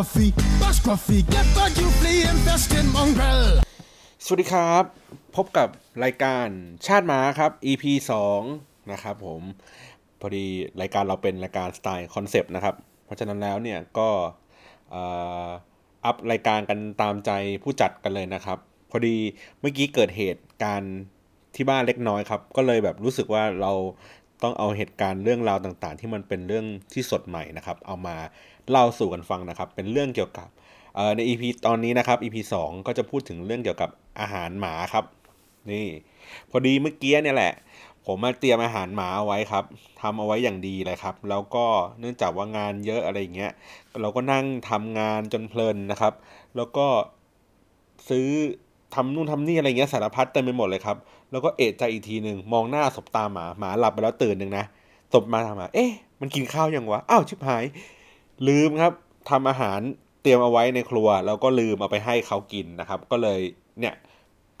Get back, Gruffy. Bash Gruffy. Get back, you flea infested mongrel. สวัสดีครับ พบกับรายการชาติหมาครับ EP 2 นะครับผม พอดีรายการเราเป็นรายการสไตล์คอนเซปต์นะครับ เพราะฉะนั้นแล้วเนี่ยก็อ่ออัพรายการกันตามใจผู้จัดกันเลยนะครับ พอดีเมื่อกี้เกิดเหตุการณ์ที่บ้านเล็กน้อยครับ ก็เลยแบบรู้สึกว่าเราต้องเอาเหตุการณ์เรื่องราวต่างๆ ที่มันเป็นเรื่องที่สดใหม่นะครับ เอามา เล่าสู่กันฟังนะครับ เป็นเรื่องเกี่ยวกับเอ่อใน EP ตอนนี้นะครับ EP 2 ก็จะพูดถึงเรื่องเกี่ยวกับอาหารหมาครับ นี่ พอดีเมื่อกี้เนี่ยแหละ ผมมาเตรียมอาหารหมาเอาไว้ครับทำเอาไว้อย่างดีเลยครับ แล้วก็เนื่องจากว่างานเยอะอะไรอย่างเงี้ย เราก็นั่งทำงานจนเพลินนะครับ แล้วก็ซื้อทำนู่นทำนี่อะไรเงี้ยสารพัดเต็มไปหมดเลยครับ แล้วก็เอะใจอีกทีหนึ่งมองหน้าสบตาหมาหมาหลับไปแล้วตื่นหนึ่งนะสบมาทำมาเอ๊ะมันกินข้าวยังวะอ้าวชิบหาย ลืมครับทำอาหารเตรียมเอาไว้ในครัว แล้วก็ลืมเอาไปให้เขากินนะครับ ก็เลยเนี่ย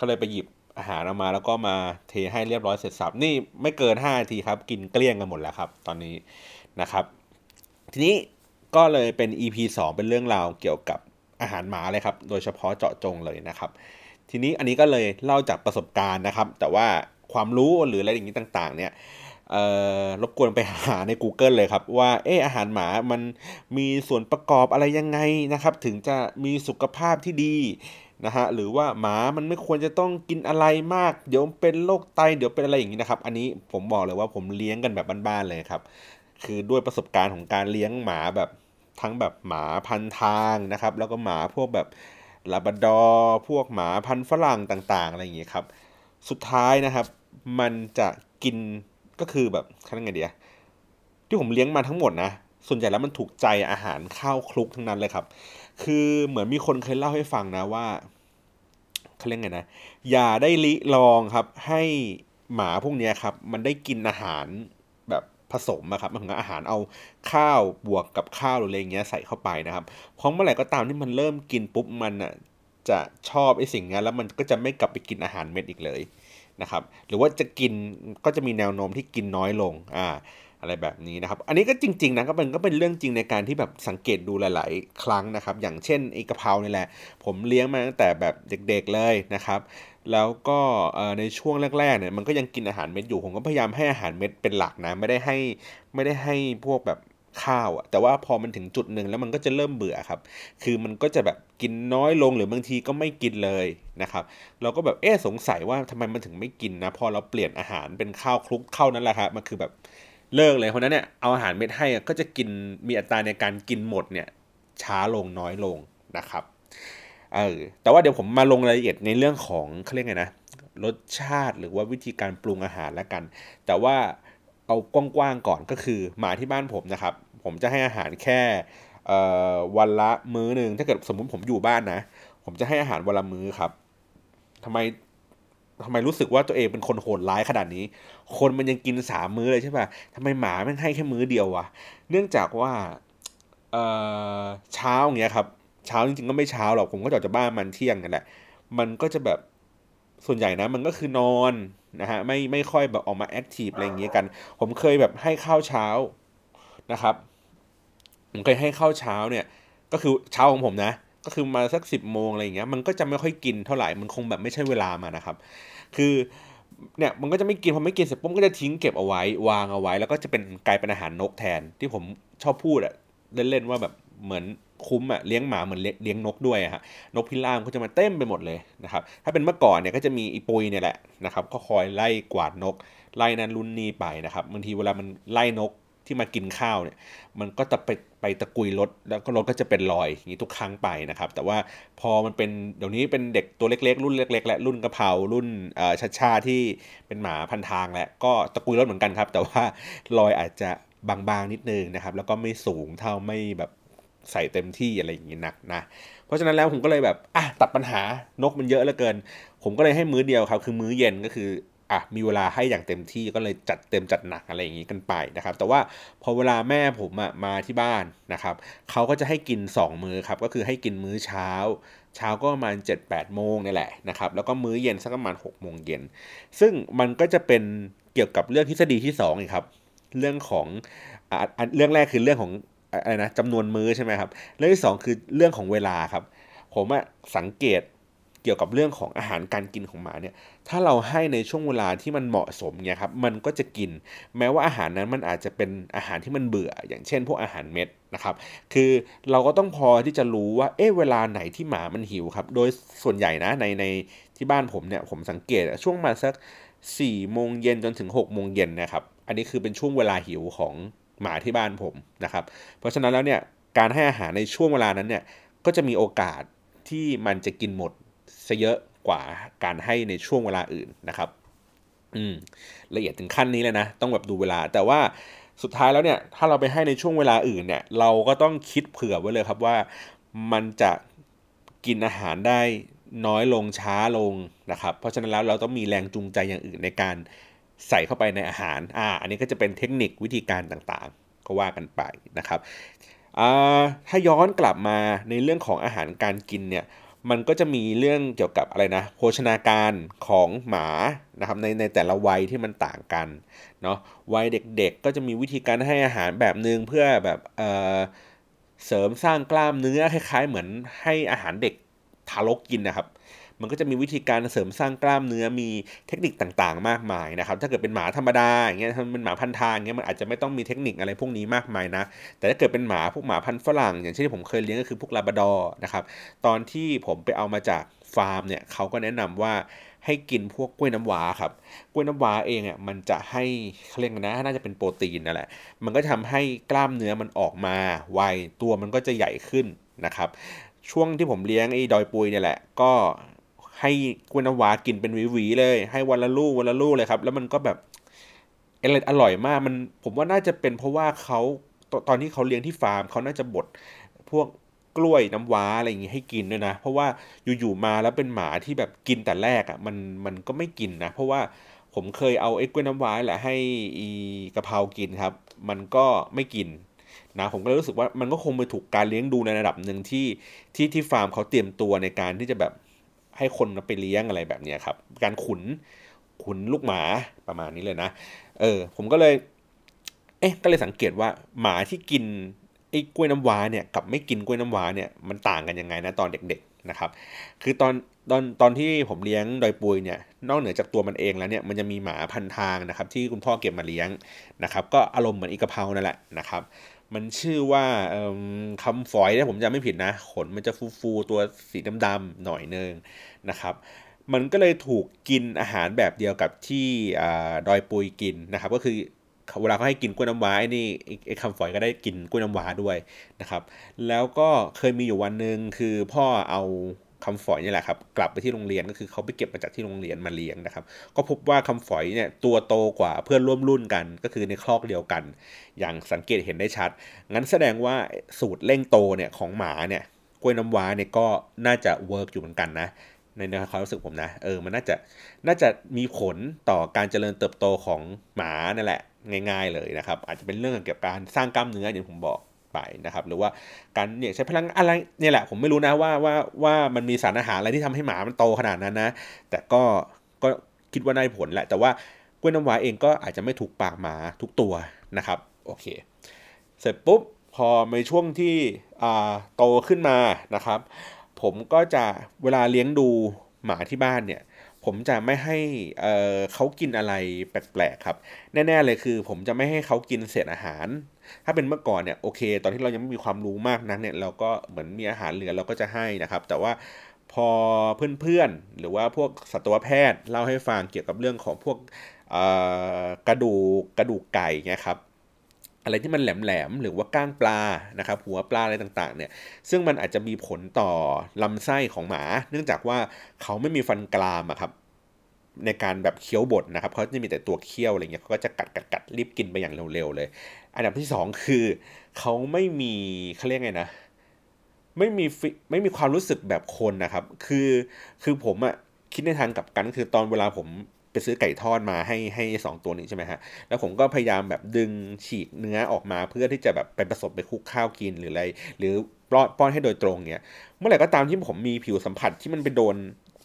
ก็เลยไปหยิบอาหารออกมา แล้วก็มาเทให้เรียบร้อยเสร็จสับนี่ไม่เกิน5นาทีครับ กินเกลี้ยงกันหมดแล้วครับ ตอนนี้นะครับ ทีนี้ก็เลยเป็น EP 2 เป็นเรื่องราวเกี่ยวกับอาหารหมาเลยครับ โดยเฉพาะเจาะจงเลยนะครับ ทีนี้อันนี้ก็เลยเล่าจากประสบการณ์นะครับ แต่ว่าความรู้หรืออะไรอย่างนี้ต่าง ๆ เนี่ย รบกวนไปหาใน Google เลยครับ ว่าเอออาหารหมามันมีส่วนประกอบอะไรยังไงนะครับ ถึงจะมีสุขภาพที่ดีนะฮะหรือว่าหมามันไม่ควรจะต้องกินอะไรมาก เดี๋ยวเป็นโรคไตเดี๋ยวเป็นอะไรอย่างนี้นะครับ อันนี้ผมบอกเลยว่าผมเลี้ยงกันแบบบ้านๆเลยครับ คือด้วยประสบการณ์ของการเลี้ยงหมาแบบทั้งแบบหมาพันทางนะครับ แล้วก็หมาพวกแบบลาบราดอพวกหมาพันฝรั่งต่างๆ อะไรอย่างเงี้ครับ สุดท้ายนะครับ มันจะกิน ก็คือแบบเขาเรียกไงเดียที่ผมเลี้ยงมาทั้งหมดนะ ส่วนใหญ่แล้วมันถูกใจอาหารข้าวคลุกทั้งนั้นเลยครับ คือเหมือนมีคนเคยเล่าให้ฟังนะว่าเขาเรียกไงนะ อย่าได้ลิลองครับ ให้หมาพวกนี้ครับ มันได้กินอาหารแบบผสมอะครับหมายถึงอาหารเอาข้าวบวกกับข้าวหรืออะไรเงี้ยใส่เข้าไปนะครับเพราะเมื่อไหร่ก็ตามที่มันเริ่มกินปุ๊บมันอะจะชอบไอ้สิ่งนี้แล้วมันก็จะไม่กลับไปกินอาหารเม็ดอีกเลย นะครับหรือว่าจะกินก็จะมีแนวโน้มที่กินน้อยลงอ่าอะไรแบบนี้นะครับ อันนี้ก็จริงๆนะก็เป็นก็เป็นเรื่องจริงในการที่แบบสังเกตดูหลาย ๆ ครั้งนะครับ อย่างเช่นไอ้กะเพรานี่แหละ ผมเลี้ยงมาตั้งแต่แบบเด็กๆเลยนะครับ แล้วก็ในช่วงแรกๆเนี่ยมันก็ยังกินอาหารเม็ดอยู่ ผมก็พยายามให้อาหารเม็ดเป็นหลักนะ ไม่ได้ให้ไม่ได้ให้พวกแบบ ข้าวอะแต่ว่าพอมันถึงจุดหนึ่งแล้วมันก็จะเริ่มเบื่อครับ คือมันก็จะแบบกินน้อยลงหรือบางทีก็ไม่กินเลยนะครับ เราก็แบบเอ๊สงสัยว่าทำไมมันถึงไม่กินนะ พอเราเปลี่ยนอาหารเป็นข้าวคลุกเข้านั้นแหละครับ มันคือแบบเลิกเลยเพราะนั้นเนี่ยเอาอาหารเม็ดให้ก็จะกินมีอัตราในการกินหมดเนี่ยช้าลงน้อยลงนะครับ เออ แต่ว่าเดี๋ยวผมมาลงรายละเอียดในเรื่องของเขาเรียกไงนะ รสชาติหรือว่าวิธีการปรุงอาหารแล้วกัน แต่ว่า เอากว้างๆก่อนก็คือหมาที่บ้านผมนะครับ ผมจะให้อาหารแค่วันละมื้อหนึ่งถ้าเกิดสมมุติผมอยู่บ้านนะ ผมจะให้อาหารวันละมื้อครับทำไมทำไมรู้สึกว่าตัวเองเป็นคนโหดร้ายขนาดนี้ คนมันยังกินสามมื้อเลยใช่ป่ะทำไมหมาแม่ให้แค่มื้อเดียววะ เนื่องจากว่าเเช้าอย่างเงี้ยครับ เช้าจริงๆก็ไม่เช้าหรอก ผมก็จะออกจากบ้านมันเที่ยงกันแหละ มันก็จะแบบส่วนใหญ่นะ มันก็คือนอน นะฮะไม่ไม่ค่อยแบบออกมาแอคทีฟอะไรอย่างเงี้ยกัน ผมเคยแบบให้ข้าวเช้านะครับ ผมเคยให้ข้าวเช้าเนี่ย ก็คือเช้าของผมนะ ก็คือมาสักสิบโมงอะไรอย่างเงี้ยมันก็จะไม่ค่อยกินเท่าไหร่มันคงแบบไม่ใช่เวลามานะครับ คือเนี่ยมันก็จะไม่กินพอไม่กินเสร็จปุ๊บก็จะทิ้งเก็บเอาไว้วางเอาไว้ แล้วก็จะเป็นกลายเป็นอาหารนกแทนที่ผมชอบพูดอะเล่นๆว่าแบบเหมือน คุ้มอะเลี้ยงหมาเหมือนเลี้ยงนกด้วยอะฮะนกพิราบก็จะมาเต็มไปหมดเลยนะครับถ้าเป็นเมื่อก่อนเนี่ยก็จะมีอีปุยเนี่ยแหละนะครับก็คอยไล่กวาดนก ไล่นั้นรุ่นนี้ไปนะครับบางทีเวลามันไล่นกที่มากินข้าวเนี่ยมันก็จะไปไปตะกุยรถแล้วก็รถก็จะเป็นรอยอย่างนี้ทุกครั้งไปนะครับ แต่ว่าพอมันเป็นเดี๋ยวนี้เป็นเด็กตัวเล็ก ๆ รุ่นเล็ก ๆ และรุ่นกระเพรารุ่นชัดชาที่เป็นหมาพันทางแหละก็ตะกุยรถเหมือนกันครับ แต่ว่ารอยอาจจะบางๆนิดนึงนะครับ แล้วก็ไม่สูงเท่าไม่แบบ ใส่เต็มที่อะไรอย่างนี้นักนะเพราะฉะนั้นแล้วผมก็เลยแบบอะตัดปัญหานกมันเยอะเหลือเกิน ผมก็เลยให้มื้อเดียวครับคือมื้อเย็นก็คืออะมีเวลาให้อย่างเต็มที่ก็เลยจัดเต็มจัดหนักอะไรอย่างนี้กันไปนะครับ แต่ว่าพอเวลาแม่ผมอะมาที่บ้านนะครับเขาก็จะให้กิน 2 มื้อครับก็คือให้กินมื้อเช้า เช้าก็ประมาณ 7 8 โมงนี่แหละนะครับแล้วก็มื้อเย็นสักประมาณ6โมงเย็นซึ่งมันก็จะเป็นเกี่ยวกับเรื่องทฤษฎีที่2องครับเรื่องของอเรื่องแรกคือเรื่องของ อะไรนะจำนวนมื้อใช่ไหมครับ เรื่องที่ 2 คือเรื่องของเวลาครับ ผมอะสังเกตเกี่ยวกับเรื่องของอาหารการกินของหมาเนี่ย ถ้าเราให้ในช่วงเวลาที่มันเหมาะสมเนี่ยครับ มันก็จะกิน แม้ว่าอาหารนั้นมันอาจจะเป็นอาหารที่มันเบื่อ อย่างเช่น พวกอาหารเม็ดนะครับ คือเราก็ต้องพอที่จะรู้ว่า เอ๊ะเวลาไหนที่หมามันหิวครับ โดยส่วนใหญ่นะในในที่บ้านผมเนี่ย ผมสังเกตช่วงมาสัก4ี่โมงเย็นจนถึง6กโมงเย็นนะครับ อันนี้คือเป็นช่วงเวลาหิวของ หมาที่บ้านผมนะครับ เพราะฉะนั้นแล้วเนี่ยการให้อาหารในช่วงเวลานั้นเนี่ยก็จะมีโอกาสที่มันจะกินหมดซะเยอะกว่าการให้ในช่วงเวลาอื่นนะครับ อืมละเอียดถึงขั้นนี้เลยนะ ต้องแบบดูเวลา แต่ว่าสุดท้ายแล้วเนี่ย ถ้าเราไปให้ในช่วงเวลาอื่นเนี่ย เราก็ต้องคิดเผื่อไว้เลยครับว่ามันจะกินอาหารได้น้อยลงช้าลงนะครับ เพราะฉะนั้นแล้วเราต้องมีแรงจูงใจอย่างอื่นในการ ใส่เข้าไปในอาหารอ่าอันนี้ก็จะเป็นเทคนิควิธีการต่างๆ ก็ว่ากันไปนะครับถ้าย้อนกลับมาในเรื่องของอาหารการกินเนี่ยมันก็จะมีเรื่องเกี่ยวกับอะไรนะโภชนาการของหมานะครับในในแต่ละวัยที่มันต่างกันเนาะวัยเด็กๆ ก็จะมีวิธีการให้อาหารแบบนึงเพื่อแบบเเสริมสร้างกล้ามเนื้อคล้ายๆ เหมือนให้อาหารเด็กทารกกินนะครับ มันก็จะมีวิธีการเสริมสร้างกล้ามเนื้อมีเทคนิคต่างๆ มากมายนะครับ ถ้าเกิดเป็นหมาธรรมดาอย่างเงี้ยถ้าเป็นหมาพันทางเงี้ยมันอาจจะไม่ต้องมีเทคนิคอะไรพวกนี้มากมายนะ แต่ถ้าเกิดเป็นหมาพวกหมาพันฝรั่ง อย่างเช่นที่ผมเคยเลี้ยงก็คือพวกลาบดอร์นะครับ ตอนที่ผมไปเอามาจากฟาร์มเนี่ยเขาก็แนะนำว่าให้กินพวกกล้วยน้ำว้าครับ กล้วยน้ำว้าเองอะมันจะให้เขาเรียกนะ น่าจะเป็นโปรตีนนั่นแหละ มันก็ทำให้กล้ามเนื้อมันออกมาไวตัวมันก็จะใหญ่ขึ้นนะครับ ช่วงที่ผมเลี้ยงไอ้ดอยปุยเนี่ยแหละ ก็ ให้กวนน้ำว้ากินเป็นหวีๆเลย ให้วันละลูกวันละลูกเลยครับ แล้วมันก็แบบอร่อยมากมันผมว่าน่าจะเป็นเพราะว่าเขาตตอนที่เขาเลี้ยงที่ฟาร์มเขาน่าจะบดพวกกล้วยน้ำว้าอะไรอย่างงี้ให้กินด้วยนะ เพราะว่าอยู่ๆมาแล้วเป็นหมาที่แบบกินแต่แรกอะ่ะมันมันก็ไม่กินนะ เพราะว่าผมเคยเอาไอ้กล้วยน้ำว้าแหละให้อีกะเพรากินครับ มันก็ไม่กินนะผมก็รู้สึกว่ามันก็คงไปถูกการเลี้ยงดูในระดับหนึ่งที่ที่ที่ฟาร์มเขาเตรียมตัวในการที่จะแบบ ให้คนไปเลี้ยงอะไรแบบนี้ครับ การขุนขุนลูกหมาประมาณนี้เลยนะ เออ ผมก็เลย เอ๊ะ ก็เลยสังเกตว่าหมาที่กินไอ้กล้วยน้ำว้าเนี่ยกับไม่กินกล้วยน้ำว้าเนี่ยมันต่างกันยังไงนะตอนเด็กๆนะครับ คือตอนตอนตอนที่ผมเลี้ยงดอยปุยเนี่ยนอกเหนือจากตัวมันเองแล้วเนี่ยมันจะมีหมาพันทางนะครับที่คุณพ่อเก็บมาเลี้ยงนะครับ ก็อารมณ์เหมือนอีกะเพรานั่นแหละนะครับ มันชื่อว่าคำฝอยถ้าผมจำไม่ผิดนะ ขนมันจะฟูๆตัวสีดำๆหน่อยนึงนะครับ มันก็เลยถูกกินอาหารแบบเดียวกับที่ดอยปุยกินนะครับ ก็คือเวลาเขาให้กินกล้วยน้ำว้าไอ้นี่ไอ้คำฝอยก็ได้กินกล้วยน้ำว้าด้วยนะครับ แล้วก็เคยมีอยู่วันหนึ่งคือพ่อเอา คำฝอยนี่แหละครับกลับไปที่โรงเรียนก็คือเขาไปเก็บมาจากที่โรงเรียนมาเลี้ยงนะครับ ก็พบว่าคำฝอยเนี่ยตัวโตกว่าเพื่อนร่วมรุ่นกัน ก็คือในคลอกเดียวกัน อย่างสังเกตเห็นได้ชัด งั้นแสดงว่าสูตรเร่งโตเนี่ยของหมาเนี่ยกล้วยน้ำว้าเนี่ยก็น่าจะเวิร์กอยู่เหมือนกันนะในในความรู้สึกผมนะเออมันน่าจะน่าจะมีผลต่อการเจริญเติบโตของหมานั่นแหละง่าย ๆเลยนะครับ อาจจะเป็นเรื่องเกี่ยวกับการสร้างกล้ามเนื้ออย่างผมบอก ไปนะครับ หรือว่าการเนี่ยใช้พลังอะไรเนี่ยแหละผมไม่รู้นะว่าว่าว่ามันมีสารอาหารอะไรที่ทำให้หมามันโตขนาดนั้นนะ แต่ก็ก็คิดว่าได้ผลแหละ แต่ว่ากล้วยน้ำว้าเองก็อาจจะไม่ถูกปากหมาทุกตัวนะครับโอเค เสร็จปุ๊บพอในช่วงที่โตขึ้นมานะครับ ผมก็จะเวลาเลี้ยงดูหมาที่บ้านเนี่ย ผมจะไม่ให้เเขากินอะไรแปลกๆครับ แน่ ๆเลยคือ ผมจะไม่ให้เขากินเศษอาหาร ถ้าเป็นเมื่อก่อนเนี่ยโอเค ตอนที่เรายังไม่มีความรู้มากนักเนี่ยเราก็เหมือนมีอาหารเหลือเราก็จะให้นะครับ แต่ว่าพอเพื่อนๆ หรือว่าพวกสัตวแพทย์เล่าให้ฟังเกี่ยวกับเรื่องของพวกกระดูกกระดูกไก่เนี่ยครับ อะไรที่มันแหลมๆหรือว่าก้างปลานะครับหัวปลาอะไรต่างๆเนี่ยซึ่งมันอาจจะมีผลต่อลำไส้ของหมา เนื่องจากว่าเขาไม่มีฟันกรามอะครับในการแบบเคี้ยวบดนะครับเขาจะมีแต่ตัวเคี้ยวอะไรเงี้ยเขาก็จะกัดกัดกัดรีบกินไปอย่างเร็วๆเลย อันดับที่ 2 คือเขาไม่มีเขาเรียกไงนะไม่มีไม่มีความรู้สึกแบบคนนะครับ คือคือผมอะคิดในทางกับกันคือตอนเวลาผม ไปซื้อไก่ทอดมาให้ให้สองตัวนี้ใช่ไหมฮะ แล้วผมก็พยายามแบบดึงฉีกเนื้อออกมาเพื่อที่จะแบบไปผสมไปคลุกข้าวกินหรืออะไร หรือป้อนป้อนให้โดยตรงเนี่ย เมื่อไหร่ก็ตามที่ผมมีผิวสัมผัสที่มันไปโดน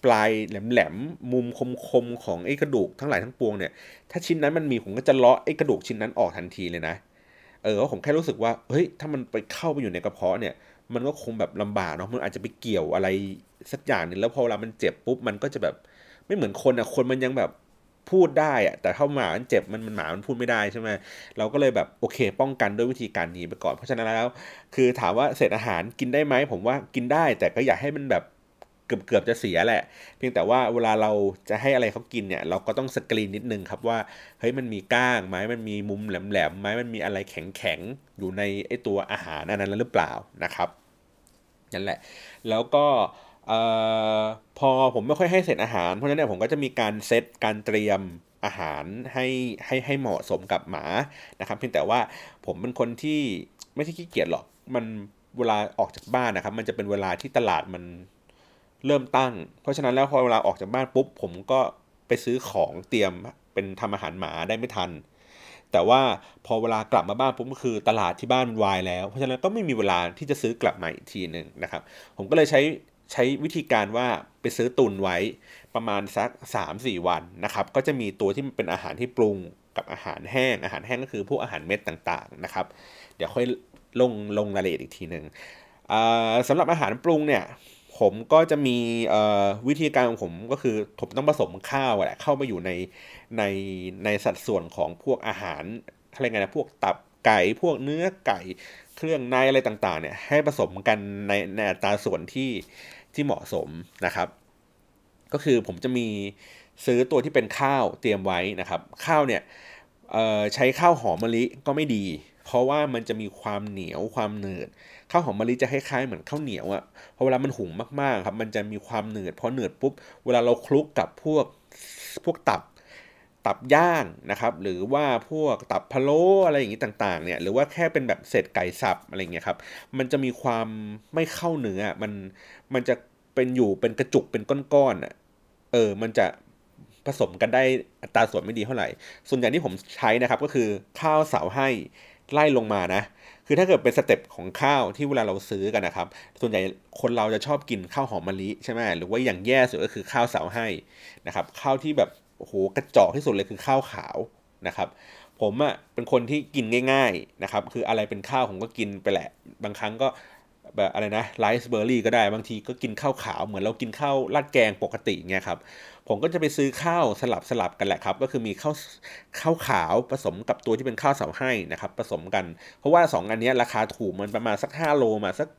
ปลายแหลมๆมุมคมๆของไอ้กระดูกทั้งหลายทั้งปวงเนี่ย ถ้าชิ้นนั้นมันมีผมก็จะเลาะไอ้กระดูกชิ้นนั้นออกทันทีเลยนะ เออผมแค่รู้สึกว่าเฮ้ยถ้ามันไปเข้าไปอยู่ในกระเพาะเนี่ยมันก็คงแบบลำบากเนาะมันอาจจะไปเกี่ยวอะไรสักอย่างนึงแล้วพอเวลามันเจ็บปุ๊บมันก็จะแบบ ไม่เหมือนคนอะคนมันยังแบบพูดได้อะแต่ถ้าหมามันเจ็บมันมันหมามันพูดไม่ได้ใช่ไหมเราก็เลยแบบโอเค ป้องกันด้วยวิธีการนี้ไปก่อนเพราะฉะนั้นแล้ว คือถามว่าเศษอาหารกินได้ไหมผมว่ากินได้ แต่ก็อยากให้มันแบบเกือบเกือบจะเสียแหละ เพียงแต่ว่าเวลาเราจะให้อะไรเขากินเนี่ย เราก็ต้องสกรีนนิดนึงครับว่าเฮ้ยมันมีก้างไหมมันมีมุมแหลมๆไหมมันมีอะไรแข็งๆอยู่ในไอตัวอาหารอันนั้นหรือเปล่านะครับนั่นแหละ แล้วก็ พอผมไม่ค่อยให้เสร็จอาหาร เพราะฉะนั้นเนี่ยผมก็จะมีการเซตการเตรียมอาหารให้ให้ให้เหมาะสมกับหมานะครับเพียงแต่ว่าผมเป็นคนที่ไม่ใช่ขี้เกียจหรอกมันเวลาออกจากบ้านนะครับ มันจะเป็นเวลาที่ตลาดมันเริ่มตั้ง เพราะฉะนั้นแล้วพอเวลาออกจากบ้านปุ๊บ ผมก็ไปซื้อของเตรียมเป็นทำอาหารหมาได้ไม่ทัน แต่ว่าพอเวลากลับมาบ้านปุ๊บก็คือตลาดที่บ้านมันวายแล้ว เพราะฉะนั้นก็ไม่มีเวลาที่จะซื้อกลับมาอีกทีหนึ่งนะครับ ผมก็เลยใช้ ใช้วิธีการว่าไปซื้อตุนไว้ประมาณสัก 3-4 วันนะครับ ก็จะมีตัวที่มันเป็นอาหารที่ปรุงกับอาหารแห้ง อาหารแห้งก็คือพวกอาหารเม็ดต่างๆนะครับ เดี๋ยวค่อยลงลงรายละเอียดอีกทีหนึ่งสำหรับอาหารปรุงเนี่ยผมก็จะมีวิธีการของผมก็คือผมต้องผสมข้าวแหละเข้าไปอยู่ในในในสัดส่วนของพวกอาหารอะไรเงี้ยนะพวกตับไก่พวกเนื้อไก่เครื่องในอะไรต่างๆเนี่ยให้ผสมกันในในอัตราส่วนที่ ที่เหมาะสมนะครับ ก็คือผมจะมีซื้อตัวที่เป็นข้าวเตรียมไว้นะครับ ข้าวเนี่ยใช้ข้าวหอมมะลิก็ไม่ดี เพราะว่ามันจะมีความเหนียวความหนืดข้าวหอมมะลิจะคล้ายๆเหมือนข้าวเหนียวอะพอเวลามันหุงมากๆครับมันจะมีความหนืดพอหนืดปุ๊บเวลาเราคลุกกับพวกพวกตับ ตับย่างนะครับ หรือว่าพวกตับพะโล้อะไรอย่างนี้ต่างๆเนี่ยหรือว่าแค่เป็นแบบเศษไก่สับอะไรเงี้ยครับมันจะมีความไม่เข้าเนื้อมันมันจะเป็นอยู่เป็นกระจุกเป็นก้อนๆอะเออมันจะผสมกันได้อัตราส่วนไม่ดีเท่าไหร่ ส่วนใหญ่ที่ผมใช้นะครับก็คือข้าวเสาให้ไล่ลงมานะ คือถ้าเกิดเป็นสเต็ปของข้าวที่เวลาเราซื้อกันนะครับ ส่วนใหญ่คนเราจะชอบกินข้าวหอมมะลิใช่ไหมหรือว่าอย่างแย่สุดก็คือข้าวเสาให้นะครับ ข้าวที่แบบ โอ้โหกระจอกที่สุดเลยคือข้าวขาวนะครับ ผมอะ่ะเป็นคนที่กินง่าย ๆนะครับ คืออะไรเป็นข้าวผมก็กินไปแหละ บางครั้งก็แบบอะไรนะไรซ์เบอร์รี่ก็ได้บางทีก็กินข้าวขาวเหมือนเรากินข้าวราดแกงปกติเงี้ยครับผมก็จะไปซื้อข้าวสลับสลับกันแหละครับ ก็คือมีข้าวข้าวขาวผสมกับตัวที่เป็นข้าวเสาให้นะครับผสมกัน เพราะว่า 2 อันนี้ราคาถูกมันประมาณสัก5โลมาสัก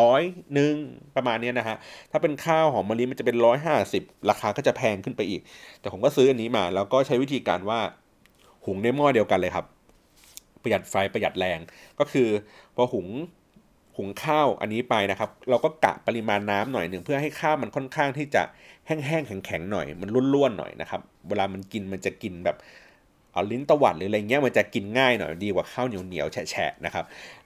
ร้อยหนึ่งประมาณนี้นะฮะ ถ้าเป็นข้าวหอมมะลิมันจะเป็นร้อยห้าสิบราคาก็จะแพงขึ้นไปอีก แต่ผมก็ซื้ออันนี้มา แล้วก็ใช้วิธีการว่าหุงในหม้อเดียวกันเลยครับ ประหยัดไฟประหยัดแรง ก็คือพอหุงหุงข้าวอันนี้ไปนะครับ เราก็กะปริมาณน้ำหน่อยหนึ่งเพื่อให้ข้าวมันค่อนข้างที่จะแห้งๆแข็งๆหน่อย มันร่วนๆหน่อยนะครับ เวลามันกินมันจะกินแบบ เอาลิ้นตวัดหรืออะไรเงี้ยมันจะกินง่ายหน่อยดีกว่าข้าวเหนียวเหนียวแฉะๆนะครับ